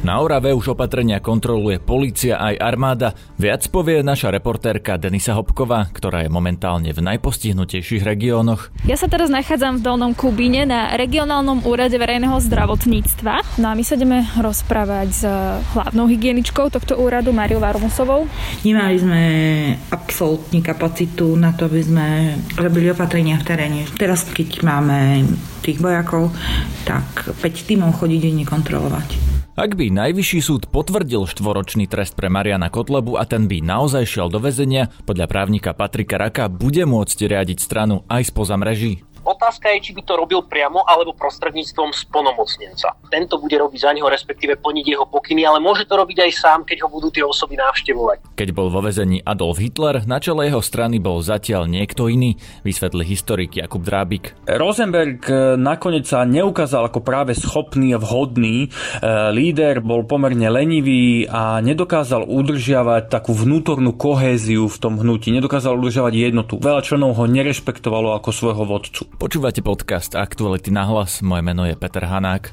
Na Orave už opatrenia kontroluje policia aj armáda. Viac povie naša reportérka Denisa Hopková, ktorá je momentálne v najpostihnutejších regiónoch. Ja sa teraz nachádzam v Dolnom Kubíne na regionálnom úrade verejného zdravotníctva. No a my sa ideme rozprávať s hlavnou hygieničkou tohto úradu, Mariou Varmusovou. Nemali sme absolútne kapacitu na to, aby sme robili opatrenia v teréne. Teraz, keď máme tých vojakov, tak 5 tímov chodí denne kontrolovať. Ak by najvyšší súd potvrdil štvoročný trest pre Mariana Kotlebu a ten by naozaj šiel do väzenia, podľa právnika Patrika Raka bude môcť riadiť stranu aj spoza mreží. Otázka je, či by to robil priamo alebo prostredníctvom splnomocnenca. Tento bude robiť za neho, respektíve plniť jeho pokyny, ale môže to robiť aj sám, keď ho budú tie osoby návštevovať. Keď bol vo vezení Adolf Hitler, na čele jeho strany bol zatiaľ niekto iný, vysvetlí historik Jakub Drábik. Rosenberg eh, nakoniec sa neukázal ako práve schopný a vhodný. Eh, líder bol pomerne lenivý a nedokázal udržiavať takú vnútornú kohéziu v tom hnutí, nedokázal udržiavať jednotu. Veľa členov ho nerešpektovalo ako svojho vodcu. Počúvate podcast Aktuality na hlas, moje meno je Peter Hanák.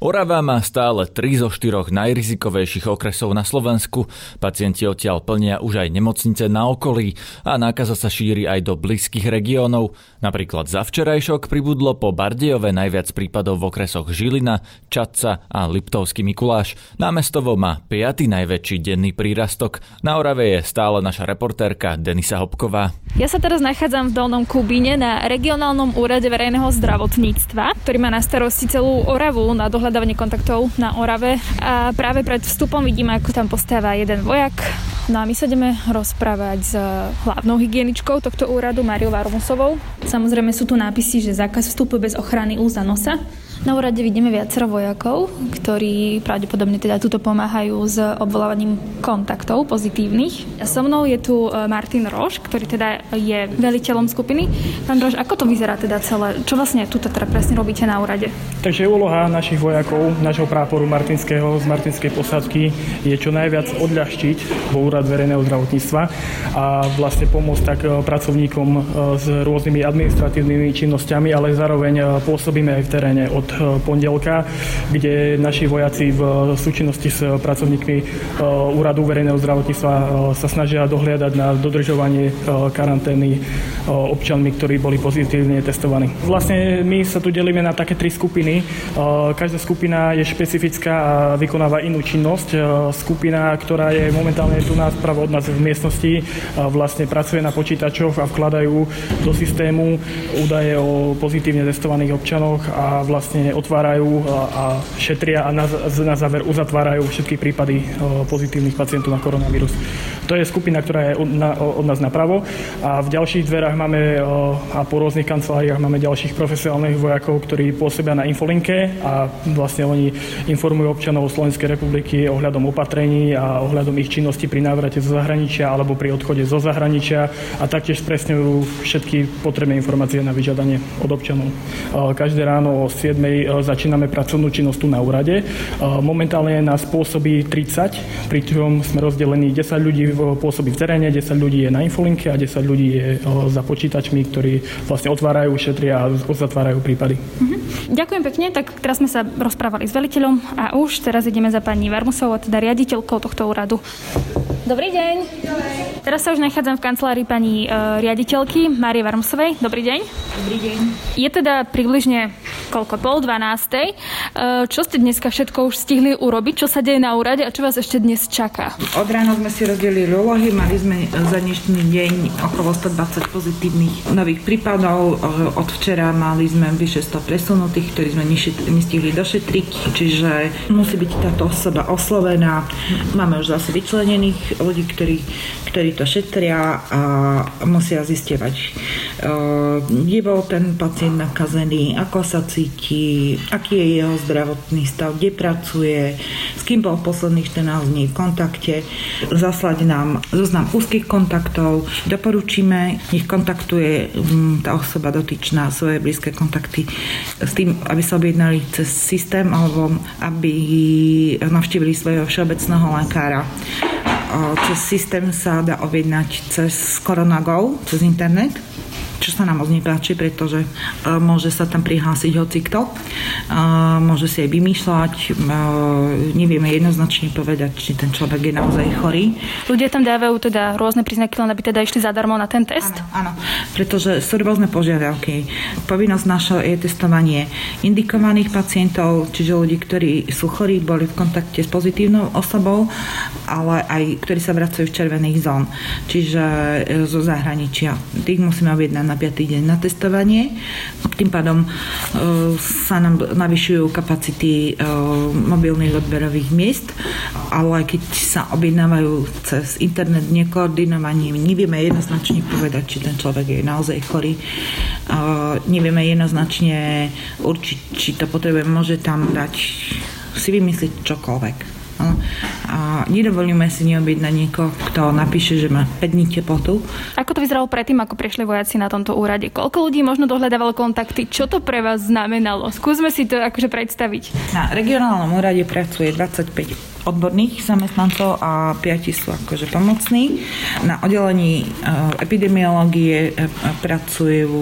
Orava má stále 3 zo 4 najrizikovejších okresov na Slovensku. Pacienti odtiaľ plnia už aj nemocnice na okolí a nákaza sa šíri aj do blízkych regiónov. Napríklad za včerajšok pribudlo po Bardejove najviac prípadov v okresoch Žilina, Čadca a Liptovský Mikuláš. Námestovo má 5. najväčší denný prírastok. Na Orave je stále naša reportérka Denisa Hopková. Ja sa teraz nachádzam v Dolnom Kubíne na regionálnom úrade verejného zdravotníctva, ktorý má na starosti celú Oravu na dohľad hľadávanie kontaktov na Orave a práve pred vstupom vidíme, ako tam postáva jeden vojak. No a my sa ideme rozprávať s hlavnou hygieničkou tohto úradu, Mariou Varmusovou. Samozrejme sú tu nápisy, že zákaz vstupu bez ochrany úza nosa na úrade vidíme viacero vojakov, ktorí pravdepodobne teda tuto pomáhajú s obvolávaním kontaktov pozitívnych. A so mnou je tu e, Martin Roš, ktorý teda je veliteľom skupiny. Pán Roš, ako to vyzerá teda celé? Čo vlastne tuto teda presne robíte na úrade? Takže úloha našich vojakov, nášho práporu Martinského z Martinskej posádky je čo najviac odľahčiť vo úrad verejného zdravotníctva a vlastne pomôcť tak e, pracovníkom e, s rôznymi administratívnymi činnosťami, ale zároveň pôsobíme aj v teréne od Eh, pondelka, kde naši vojaci v súčinnosti s pracovníkmi eh, Úradu verejného zdravotníctva eh, sa snažia dohliadať na dodržovanie karantény občanmi, ktorí boli pozitívne testovaní. Vlastne my sa tu delíme na také tri skupiny. Každá skupina je špecifická a vykonáva inú činnosť. Skupina, ktorá je momentálne tu nás pravo od nás v miestnosti, vlastne pracuje na počítačoch a vkladajú do systému údaje o pozitívne testovaných občanoch a vlastne vlastne otvárajú a šetria a na, záver uzatvárajú všetky prípady pozitívnych pacientov na koronavírus. To je skupina, ktorá je od, nás napravo a v ďalších dverách máme a po rôznych kanceláriách máme ďalších profesionálnych vojakov, ktorí pôsobia na infolinke a vlastne oni informujú občanov Slovenskej republiky ohľadom opatrení a ohľadom ich činnosti pri návrate zo zahraničia alebo pri odchode zo zahraničia a taktiež spresňujú všetky potrebné informácie na vyžiadanie od občanov. Každé ráno o 7 E, začíname pracovnú činnosť tu na úrade. E, momentálne nás pôsobí 30, pričom sme rozdelení 10 ľudí pôsobí v teréne, 10 ľudí je na infolinke a 10 ľudí je e, za počítačmi, ktorí vlastne otvárajú, šetria a zatvárajú prípady. Mhm. Ďakujem pekne, tak teraz sme sa rozprávali s veliteľom a už teraz ideme za pani Varmusovou, teda riaditeľkou tohto úradu. Dobrý deň. Teraz sa už nachádzam v kancelárii pani uh, riaditeľky Márie Varmusovej. Dobrý deň. Dobrý deň. Je teda približne koľko? Pol dvanástej. Uh, čo ste dneska všetko už stihli urobiť? Čo sa deje na úrade a čo vás ešte dnes čaká? Od rána sme si rozdelili úlohy. Mali sme za dnešný deň okolo 120 pozitívnych nových prípadov. Od včera mali sme vyše 100 presunutých, ktorí sme nestihli došetriť. Čiže musí byť táto osoba oslovená. Máme už zase vyčlenených ľudí, ktorí, ktorí to šetria a musia zistievať, kde bol ten pacient nakazený, ako sa cíti, aký je jeho zdravotný stav, kde pracuje, s kým bol posledných 14 dní v kontakte, zaslať nám zoznam úzkých kontaktov, doporučíme, nech kontaktuje tá osoba dotyčná svoje blízke kontakty s tým, aby sa objednali cez systém alebo aby navštívili svojho všeobecného lekára cez systém sa dá objednať cez CoronaGo, cez internet čo sa nám moc nepáči, pretože môže sa tam prihlásiť hoci kto, môže si aj vymýšľať, nevieme jednoznačne povedať, či ten človek je naozaj chorý. Ľudia tam dávajú teda rôzne príznaky, len aby teda išli zadarmo na ten test? Áno, áno pretože sú rôzne požiadavky. Povinnosť naša je testovanie indikovaných pacientov, čiže ľudí, ktorí sú chorí, boli v kontakte s pozitívnou osobou, ale aj ktorí sa vracajú z červených zón, čiže e, zo zahraničia. Tých musíme objednať na 5. deň na testovanie. Tým pádom e, sa nám navyšujú kapacity e, mobilných odberových miest, ale keď sa objednávajú cez internet nekoordinovaním, nevieme jednoznačne povedať, či ten človek je naozaj chorý. Nevieme jednoznačne určiť, či to potrebuje, môže tam dať si vymyslieť čokoľvek. A nedovolíme si neobjednať niekoho, kto napíše, že má 5 dní teplotu. Ako to vyzeralo predtým, ako prišli vojaci na tomto úrade? Koľko ľudí možno dohľadávalo kontakty? Čo to pre vás znamenalo? Skúsme si to akože predstaviť. Na regionálnom úrade pracuje 25 odborných zamestnancov a piati sú akože pomocní. Na oddelení e, epidemiológie e, pracujú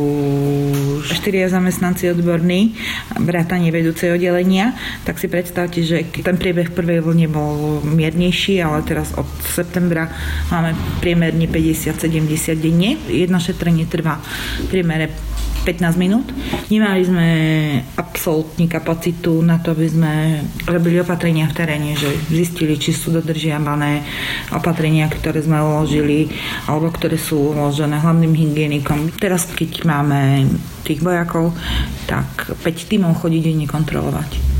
štyria zamestnanci odborní, vrátanie vedúcej oddelenia. Tak si predstavte, že ten priebeh prvej vlne bol miernejší, ale teraz od septembra máme priemerne 50-70 denne. Jedno šetrenie trvá priemere 15 minút. Nemali sme absolútne kapacitu na to, aby sme robili opatrenia v teréne, že zistili, či sú dodržiavané opatrenia, ktoré sme uložili, alebo ktoré sú uložené hlavným hygienikom. Teraz, keď máme tých vojakov, tak 5 tímov chodí denne kontrolovať.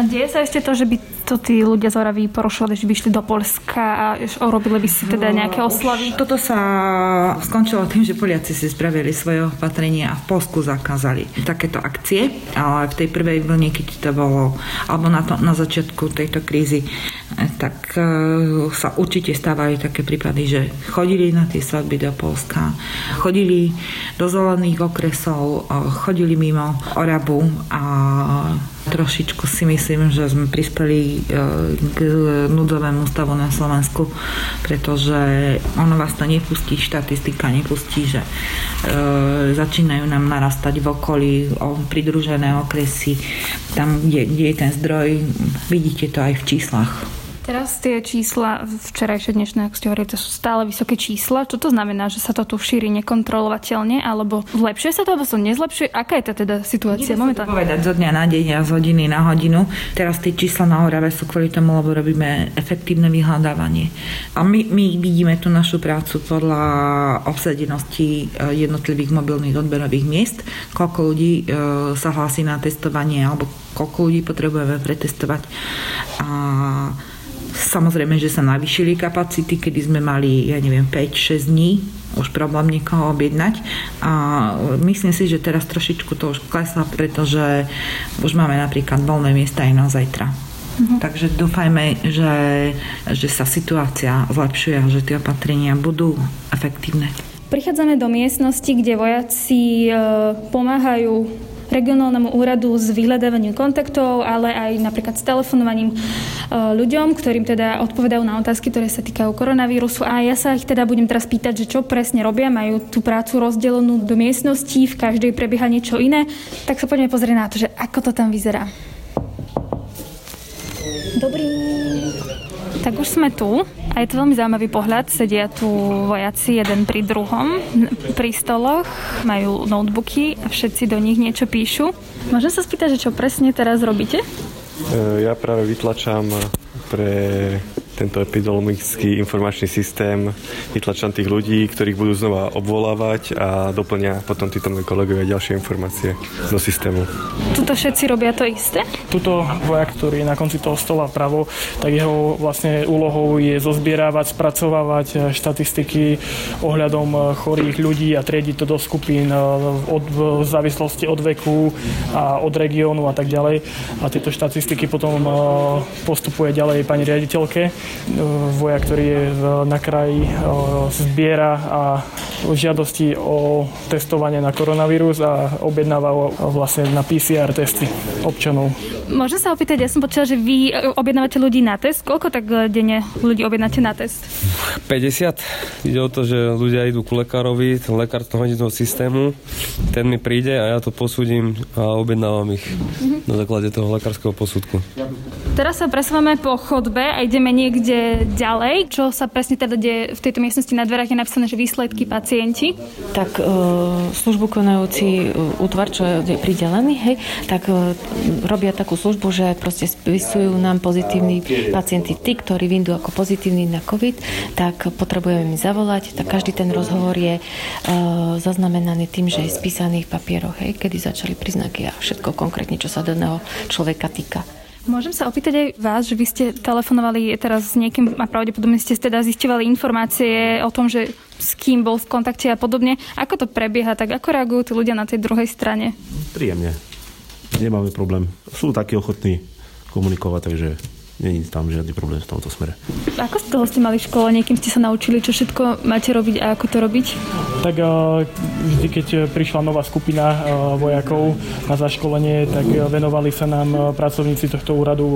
A deje sa ešte to, že by to tí ľudia z Oravy porušovali, že by išli do Polska a urobili by si teda no, nejaké oslavy? Toto sa skončilo tým, že Poliaci si spravili svoje opatrenie a v Polsku zakázali takéto akcie, ale v tej prvej vlne, keď to bolo, alebo na, to, na začiatku tejto krízy, eh, tak uh, sa určite stávali také prípady, že chodili na tie svadby do Polska, chodili do zelených okresov, uh, chodili mimo Orabu a trošičku si myslím, že sme prispeli k núdzovému stavu na Slovensku, pretože ono vás to nepustí, štatistika nepustí, že e, začínajú nám narastať v okolí pridružené okresy, tam, kde, kde je ten zdroj, vidíte to aj v číslach. Teraz tie čísla, včerajšie dnešné, ako ste hovorili, to sú stále vysoké čísla. Čo to znamená, že sa to tu šíri nekontrolovateľne, alebo zlepšuje sa to, alebo sa nezlepšuje? Aká je to teda situácia momentálne? povedať zo dňa na deň a z hodiny na hodinu. Teraz tie čísla na Orave sú kvôli tomu, lebo robíme efektívne vyhľadávanie. A my, my vidíme tú našu prácu podľa obsadenosti e, jednotlivých mobilných odberových miest, koľko ľudí e, sa hlási na testovanie alebo koľko ľudí potrebujeme pretestovať. A Samozrejme, že sa navýšili kapacity, kedy sme mali, ja neviem, 5-6 dní už problém niekoho objednať a myslím si, že teraz trošičku to už klesá, pretože už máme napríklad voľné miesta aj na zajtra. Mm-hmm. Takže dúfajme, že, že sa situácia zlepšuje a že tie opatrenia budú efektívne. Prichádzame do miestnosti, kde vojaci e, pomáhajú regionálnemu úradu s vyhľadávaním kontaktov, ale aj napríklad s telefonovaním e, ľuďom, ktorým teda odpovedajú na otázky, ktoré sa týkajú koronavírusu. A ja sa ich teda budem teraz pýtať, že čo presne robia. Majú tú prácu rozdelenú do miestností, v každej prebieha niečo iné. Tak sa poďme pozrieť na to, že ako to tam vyzerá. Dobrý. Tak už sme tu a je to veľmi zaujímavý pohľad. Sedia tu vojaci jeden pri druhom pri stoloch, majú notebooky a všetci do nich niečo píšu. Môžem sa spýtať, že čo presne teraz robíte? E, ja práve vytlačám pre tento epidemiologický informačný systém vytlačam tých ľudí, ktorých budú znova obvolávať a doplňa potom títo moji kolegovia ďalšie informácie do systému. Tuto všetci robia to isté? Tuto vojak, ktorý je na konci toho stola vpravo, tak jeho vlastne úlohou je zozbierávať, spracovávať štatistiky ohľadom chorých ľudí a triediť to do skupín e, od, v závislosti od veku a od regiónu a tak ďalej. A tieto štatistiky potom postupuje ďalej pani riaditeľke vojak, ktorý je na kraji, zbiera a žiadosti o testovanie na koronavírus a objednáva vlastne na PCR testy občanov. Môžem sa opýtať, ja som počula, že vy objednávate ľudí na test. Koľko tak denne ľudí objednáte na test? 50. Ide o to, že ľudia idú ku lekárovi, ten lekár to hodí do systému, ten mi príde a ja to posúdim a objednávam ich mm-hmm. na základe toho lekárskeho posudku. Teraz sa presúvame po chodbe a ideme niekde ďalej. Čo sa presne teda deje v tejto miestnosti na dverách je napísané, že výsledky pacienti? Tak e, službu konajúci e, útvar, čo je pridelený, hej, tak e, robia takú službu, že proste spisujú nám pozitívni pacienti. Tí, ktorí vyjdú ako pozitívni na COVID, tak potrebujeme mi zavolať. Tak každý ten rozhovor je e, zaznamenaný tým, že je spísaný v papieroch, hej, kedy začali príznaky a všetko konkrétne, čo sa daného človeka týka. Môžem sa opýtať aj vás, že vy ste telefonovali teraz s niekým a pravdepodobne ste teda zistovali informácie o tom, že s kým bol v kontakte a podobne. Ako to prebieha, tak ako reagujú tí ľudia na tej druhej strane? Príjemne. Nemáme problém. Sú takí ochotní komunikovať, takže není tam žiadny problém v tomto smere. Ako z toho ste mali v škole? Niekým ste sa naučili, čo všetko máte robiť a ako to robiť? Tak vždy, keď prišla nová skupina vojakov na zaškolenie, tak venovali sa nám pracovníci tohto úradu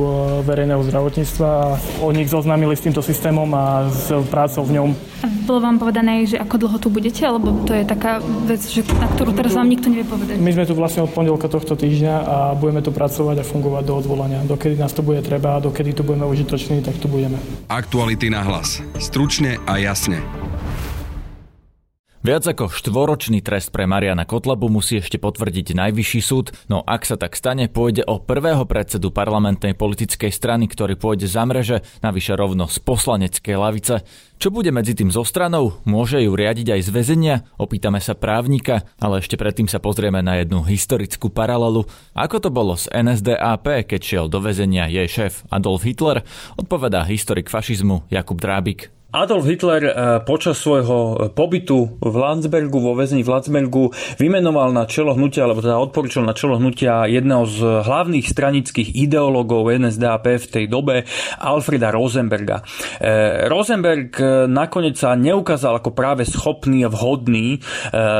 verejného zdravotníctva a o nich zoznámili s týmto systémom a s prácou v ňom. A bolo vám povedané, že ako dlho tu budete, alebo to je taká vec, že, na ktorú teraz vám nikto nevie povedať? My sme tu vlastne od pondelka tohto týždňa a budeme tu pracovať a fungovať do odvolania. Dokedy nás to bude treba a dokedy tu budeme užitoční, tak tu budeme. Aktuality na hlas. Stručne a jasne. Viac ako štvoročný trest pre Mariana Kotlabu musí ešte potvrdiť najvyšší súd, no ak sa tak stane, pôjde o prvého predsedu parlamentnej politickej strany, ktorý pôjde za mreže, navyše rovno z poslaneckej lavice. Čo bude medzi tým zo stranou? Môže ju riadiť aj z väzenia? Opýtame sa právnika, ale ešte predtým sa pozrieme na jednu historickú paralelu. Ako to bolo z NSDAP, keď šiel do väzenia jej šéf Adolf Hitler? Odpovedá historik fašizmu Jakub Drábik. Adolf Hitler eh, počas svojho pobytu v Landsbergu, vo väzni v Landsbergu, vymenoval na čelo hnutia, alebo teda odporučil na čelo hnutia jedného z hlavných stranických ideológov NSDAP v tej dobe, Alfreda Rosenberga. Eh, Rosenberg eh, nakoniec sa neukázal ako práve schopný a vhodný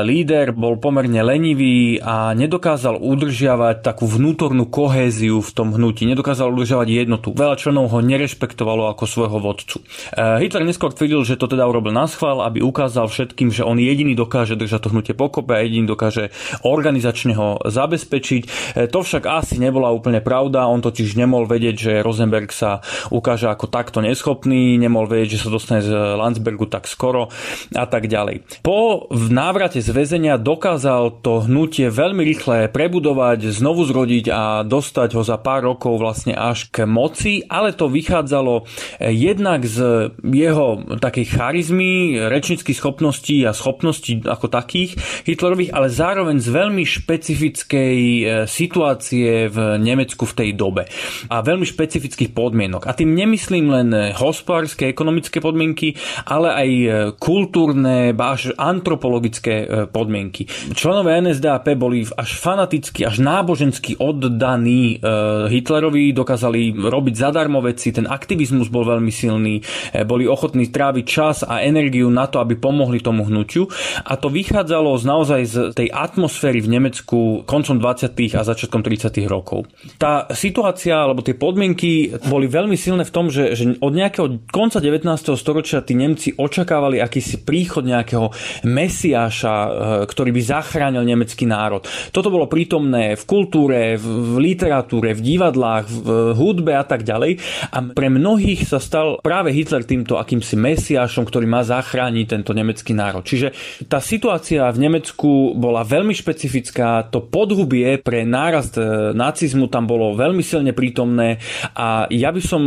líder, bol pomerne lenivý a nedokázal udržiavať takú vnútornú kohéziu v tom hnutí, nedokázal udržiavať jednotu. Veľa členov ho nerešpektovalo ako svojho vodcu. Hitler neskôr tvrdil, že to teda urobil na schvál, aby ukázal všetkým, že on jediný dokáže držať to hnutie pokope a jediný dokáže organizačne ho zabezpečiť. E, to však asi nebola úplne pravda, on totiž nemohol vedieť, že Rosenberg sa ukáže ako takto neschopný, nemohol vedieť, že sa dostane z Landsbergu tak skoro a tak ďalej. Po návrate z väzenia dokázal to hnutie veľmi rýchle prebudovať, znovu zrodiť a dostať ho za pár rokov vlastne až k moci, ale to vychádzalo jednak z jeho takej charizmy, rečnických schopností a schopností ako takých Hitlerových, ale zároveň z veľmi špecifickej e, situácie v Nemecku v tej dobe a veľmi špecifických podmienok. A tým nemyslím len hospodárske, ekonomické podmienky, ale aj e, kultúrne, až antropologické e, podmienky. Členové NSDAP boli až fanaticky, až nábožensky oddaní Hitlerovi, dokázali robiť zadarmo veci, ten aktivizmus bol veľmi silný, boli ochotní ochotní tráviť čas a energiu na to, aby pomohli tomu hnutiu. A to vychádzalo z naozaj z tej atmosféry v Nemecku koncom 20. a začiatkom 30. rokov. Tá situácia alebo tie podmienky boli veľmi silné v tom, že, že od nejakého konca 19. storočia tí Nemci očakávali akýsi príchod nejakého mesiáša, e, ktorý by zachránil nemecký národ. Toto bolo prítomné v kultúre, v literatúre, v divadlách, v hudbe a tak ďalej. A pre mnohých sa stal práve Hitler týmto akým akýmsi mesiašom, ktorý má zachrániť tento nemecký národ. Čiže tá situácia v Nemecku bola veľmi špecifická, to podhubie pre nárast e, nacizmu tam bolo veľmi silne prítomné a ja by som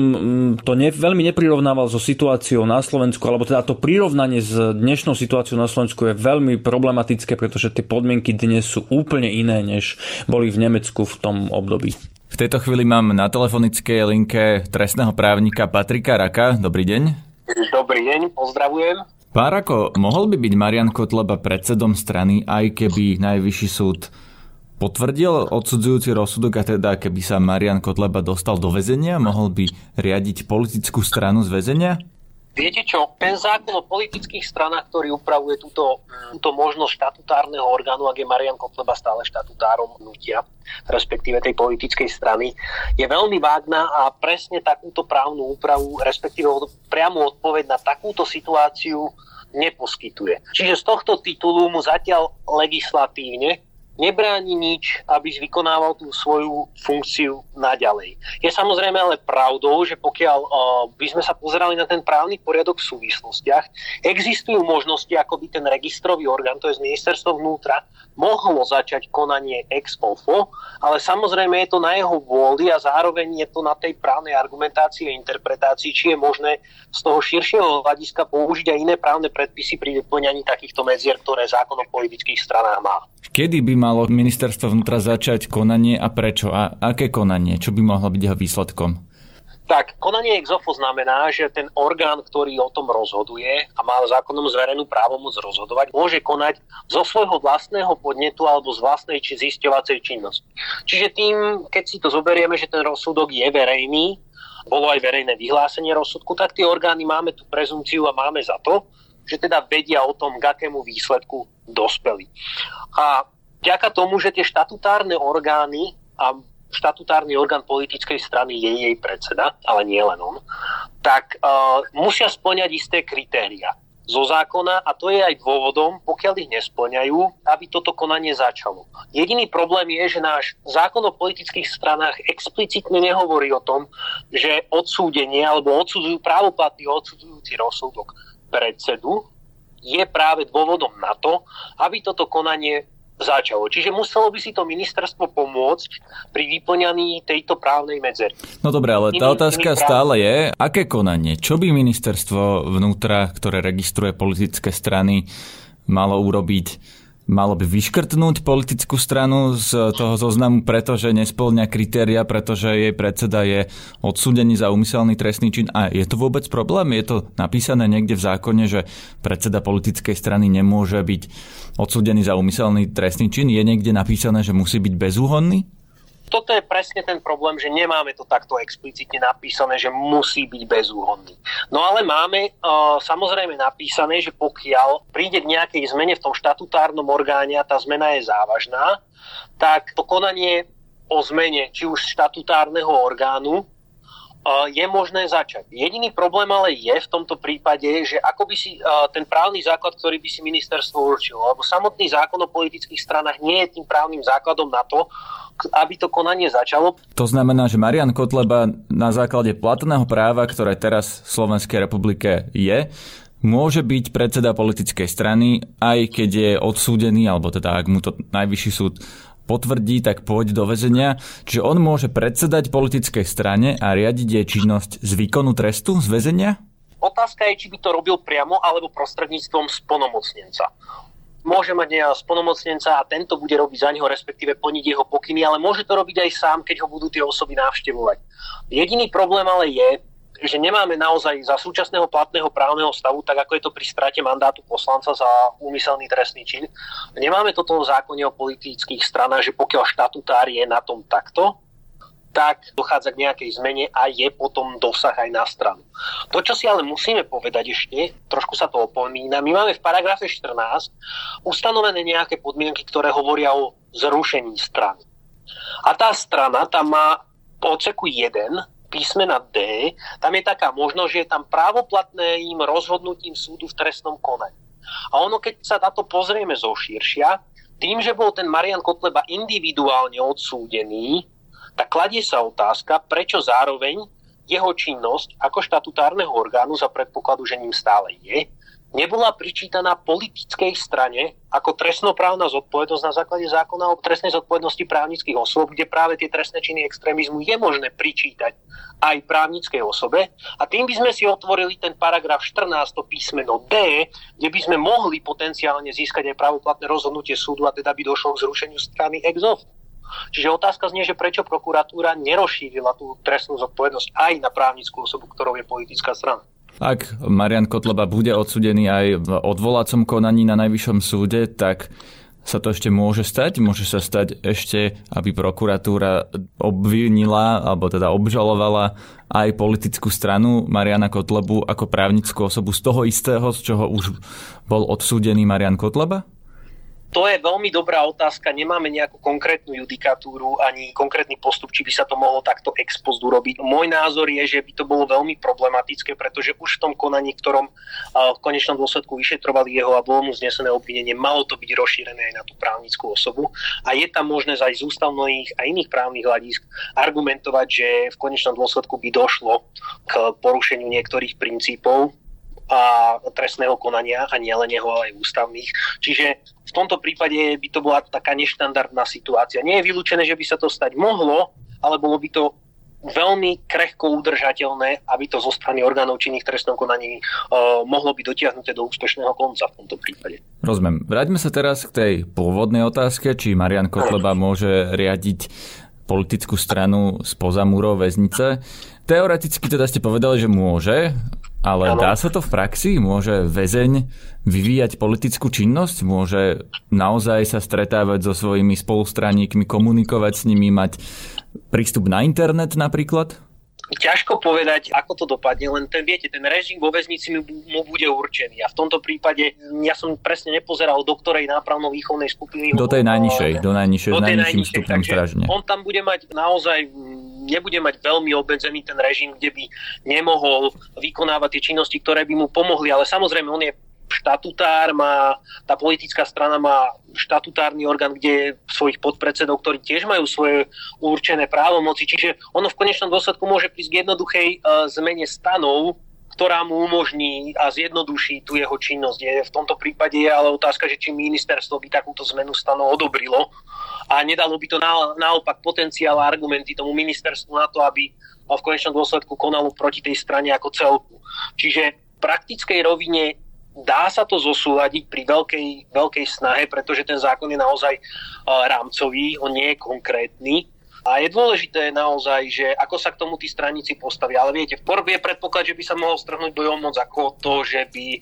to ne, veľmi neprirovnával so situáciou na Slovensku, alebo teda to prirovnanie s dnešnou situáciou na Slovensku je veľmi problematické, pretože tie podmienky dnes sú úplne iné, než boli v Nemecku v tom období. V tejto chvíli mám na telefonickej linke trestného právnika Patrika Raka. Dobrý deň. Dobrý deň, pozdravujem. Pán Rako, mohol by byť Marian Kotleba predsedom strany, aj keby najvyšší súd potvrdil odsudzujúci rozsudok a teda keby sa Marian Kotleba dostal do väzenia, mohol by riadiť politickú stranu z väzenia? Viete čo, ten zákon o politických stranách, ktorý upravuje túto, túto možnosť štatutárneho orgánu, ak je Marian Kotleba stále štatutárom hnutia, respektíve tej politickej strany, je veľmi vágna a presne takúto právnu úpravu, respektíve priamu odpoveď na takúto situáciu neposkytuje. Čiže z tohto titulu mu zatiaľ legislatívne nebráni nič, aby vykonával tú svoju funkciu naďalej. Je samozrejme ale pravdou, že pokiaľ uh, by sme sa pozerali na ten právny poriadok v súvislostiach, existujú možnosti, ako by ten registrový orgán, to je z ministerstvo vnútra, mohlo začať konanie ex ofo, ale samozrejme je to na jeho vôli a zároveň je to na tej právnej argumentácii a interpretácii, či je možné z toho širšieho hľadiska použiť aj iné právne predpisy pri vyplňaní takýchto medzier, ktoré zákon o politických stranách má. Kedy by malo ministerstvo vnútra začať konanie a prečo? A aké konanie? Čo by mohlo byť jeho výsledkom? Tak, konanie ex ofo znamená, že ten orgán, ktorý o tom rozhoduje a má zákonom zverenú právomoc rozhodovať, môže konať zo svojho vlastného podnetu alebo z vlastnej či zisťovacej činnosti. Čiže tým, keď si to zoberieme, že ten rozsudok je verejný, bolo aj verejné vyhlásenie rozsudku, tak tie orgány máme tú prezumciu a máme za to, že teda vedia o tom, k akému výsledku dospeli. A vďaka tomu, že tie štatutárne orgány a štatutárny orgán politickej strany je jej predseda, ale nie len on, tak uh, musia splňať isté kritéria zo zákona a to je aj dôvodom, pokiaľ ich nesplňajú, aby toto konanie začalo. Jediný problém je, že náš zákon o politických stranách explicitne nehovorí o tom, že odsúdenie alebo odsudzujú právoplatný odsudzujúci rozsudok predsedu je práve dôvodom na to, aby toto konanie začalo. Čiže muselo by si to ministerstvo pomôcť pri vyplňaní tejto právnej medzery. No dobre, ale tá otázka stále je, aké konanie? Čo by ministerstvo vnútra, ktoré registruje politické strany, malo urobiť malo by vyškrtnúť politickú stranu z toho zoznamu, pretože nesplňa kritéria, pretože jej predseda je odsúdený za úmyselný trestný čin. A je to vôbec problém? Je to napísané niekde v zákone, že predseda politickej strany nemôže byť odsúdený za úmyselný trestný čin? Je niekde napísané, že musí byť bezúhonný? Toto je presne ten problém, že nemáme to takto explicitne napísané, že musí byť bezúhonný. No ale máme uh, samozrejme napísané, že pokiaľ príde k nejakej zmene v tom štatutárnom orgáne a tá zmena je závažná, tak to konanie o zmene či už štatutárneho orgánu je možné začať. Jediný problém ale je v tomto prípade, že ako by si ten právny základ, ktorý by si ministerstvo určilo, lebo samotný zákon o politických stranách nie je tým právnym základom na to, aby to konanie začalo. To znamená, že Marian Kotleba na základe platného práva, ktoré teraz v Slovenskej republike je, môže byť predseda politickej strany, aj keď je odsúdený, alebo teda ak mu to najvyšší súd potvrdí, tak pôjde do väzenia. Čiže on môže predsedať politickej strane a riadiť jej činnosť z výkonu trestu z väzenia? Otázka je, či by to robil priamo alebo prostredníctvom splnomocnenca. Môže mať splnomocnenca a tento bude robiť za neho, respektíve plniť jeho pokyny, ale môže to robiť aj sám, keď ho budú tie osoby navštevovať. Jediný problém ale je, že nemáme naozaj za súčasného platného právneho stavu, tak ako je to pri strate mandátu poslanca za úmyselný trestný čin, nemáme toto v zákone o politických stranách, že pokiaľ štatutár je na tom takto, tak dochádza k nejakej zmene a je potom dosah aj na stranu. To, čo si ale musíme povedať ešte, trošku sa to opomína, my máme v paragrafe 14 ustanovené nejaké podmienky, ktoré hovoria o zrušení strany. A tá strana tam má po odseku 1 písmena D, tam je taká možnosť, že je tam právoplatným rozhodnutím súdu v trestnom konaní. A ono, keď sa na to pozrieme zo širšia, tým, že bol ten Marian Kotleba individuálne odsúdený, tak kladie sa otázka, prečo zároveň jeho činnosť ako štatutárneho orgánu za predpokladu, že ním stále je, nebola pričítaná politickej strane ako trestnoprávna zodpovednosť na základe zákona o trestnej zodpovednosti právnických osôb, kde práve tie trestné činy extrémizmu je možné pričítať aj právnickej osobe. A tým by sme si otvorili ten paragraf 14 písmeno D, kde by sme mohli potenciálne získať aj právoplatné rozhodnutie súdu a teda by došlo k zrušeniu strany exov. Čiže otázka znie, že prečo prokuratúra nerozšírila tú trestnú zodpovednosť aj na právnickú osobu, ktorou je politická strana. Ak Marian Kotleba bude odsudený aj v odvolacom konaní na Najvyššom súde, tak sa to ešte môže stať? Môže sa stať ešte, aby prokuratúra obvinila, alebo teda obžalovala aj politickú stranu Mariana Kotlebu ako právnickú osobu z toho istého, z čoho už bol odsúdený Marian Kotleba? To je veľmi dobrá otázka. Nemáme nejakú konkrétnu judikatúru ani konkrétny postup, či by sa to mohlo takto ex post urobiť. Môj názor je, že by to bolo veľmi problematické, pretože už v tom konaní, ktorom v konečnom dôsledku vyšetrovali jeho a bolo mu znesené obvinenie, malo to byť rozšírené aj na tú právnickú osobu. A je tam možné aj z ústavných a iných právnych hľadisk argumentovať, že v konečnom dôsledku by došlo k porušeniu niektorých princípov a trestného konania a nielen jeho, ale aj ústavných. Čiže v tomto prípade by to bola taká neštandardná situácia. Nie je vylúčené, že by sa to stať mohlo, ale bolo by to veľmi krehko udržateľné, aby to zo strany orgánov činných trestnom konaní uh, mohlo byť dotiahnuté do úspešného konca v tomto prípade. Rozumiem. Vráťme sa teraz k tej pôvodnej otázke, či Marian Kotleba môže riadiť politickú stranu spoza múrov väznice. Teoreticky teda ste povedali, že môže, ale ano. dá sa to v praxi? Môže väzeň vyvíjať politickú činnosť? Môže naozaj sa stretávať so svojimi spolustranníkmi, komunikovať s nimi, mať prístup na internet napríklad? ťažko povedať, ako to dopadne, len ten, viete, ten režim vo väznici mu, bude určený. A v tomto prípade, ja som presne nepozeral do ktorej nápravno-výchovnej skupiny. Do tej najnižšej, do najnižšej, do tej najnižším stupňom strážne. On tam bude mať naozaj nebude mať veľmi obmedzený ten režim, kde by nemohol vykonávať tie činnosti, ktoré by mu pomohli, ale samozrejme on je štatutár, má, tá politická strana má štatutárny orgán, kde je svojich podpredsedov, ktorí tiež majú svoje určené právomoci, čiže ono v konečnom dôsledku môže prísť k jednoduchej uh, zmene stanov, ktorá mu umožní a zjednoduší tú jeho činnosť. Je, v tomto prípade je ale otázka, že či ministerstvo by takúto zmenu stanov odobrilo a nedalo by to na, naopak potenciál a argumenty tomu ministerstvu na to, aby v konečnom dôsledku konalo proti tej strane ako celku. Čiže v praktickej rovine dá sa to zosúľadiť pri veľkej, veľkej snahe, pretože ten zákon je naozaj uh, rámcový, on nie je konkrétny. A je dôležité naozaj, že ako sa k tomu tí straníci postavia. Ale viete, v porbe je predpoklad, že by sa mohol strhnúť bojom moc ako to, že by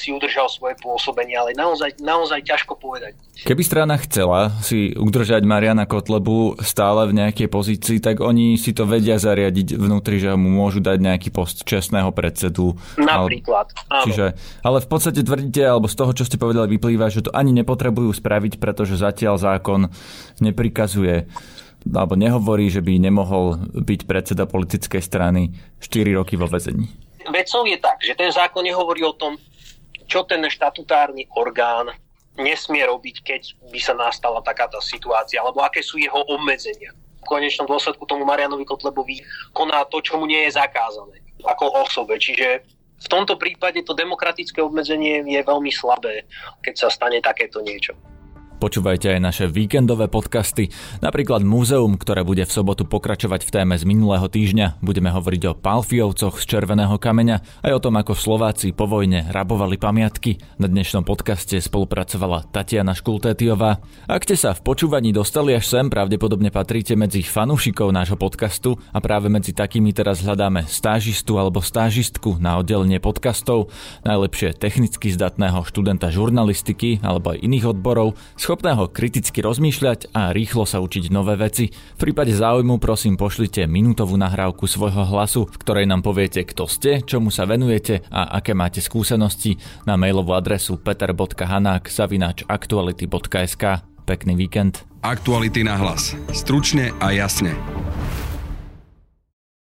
si udržal svoje pôsobenie, ale naozaj, naozaj ťažko povedať. Keby strana chcela si udržať Mariana Kotlebu stále v nejakej pozícii, tak oni si to vedia zariadiť vnútri, že mu môžu dať nejaký post čestného predsedu. Napríklad, áno. Čiže, ale v podstate tvrdíte, alebo z toho, čo ste povedali, vyplýva, že to ani nepotrebujú spraviť, pretože zatiaľ zákon neprikazuje alebo nehovorí, že by nemohol byť predseda politickej strany 4 roky vo vezení. Vecou je tak, že ten zákon nehovorí o tom, čo ten štatutárny orgán nesmie robiť, keď by sa nastala takáto situácia, alebo aké sú jeho obmedzenia. V konečnom dôsledku tomu Marianovi Kotlebovi koná to, čo mu nie je zakázané ako osobe. Čiže v tomto prípade to demokratické obmedzenie je veľmi slabé, keď sa stane takéto niečo. Počúvajte aj naše víkendové podcasty, napríklad Múzeum, ktoré bude v sobotu pokračovať v téme z minulého týždňa. Budeme hovoriť o palfiovcoch z červeného kameňa, aj o tom, ako Slováci po vojne rabovali pamiatky. Na dnešnom podcaste spolupracovala Tatiana Škultétiová. Ak ste sa v počúvaní dostali až sem, pravdepodobne patríte medzi fanúšikov nášho podcastu a práve medzi takými teraz hľadáme stážistu alebo stážistku na oddelenie podcastov, najlepšie technicky zdatného študenta žurnalistiky alebo aj iných odborov, schopného kriticky rozmýšľať a rýchlo sa učiť nové veci. V prípade záujmu prosím pošlite minútovú nahrávku svojho hlasu, v ktorej nám poviete, kto ste, čomu sa venujete a aké máte skúsenosti na mailovú adresu peter.hanák aktuality.sk. Pekný víkend. Aktuality na hlas. Stručne a jasne.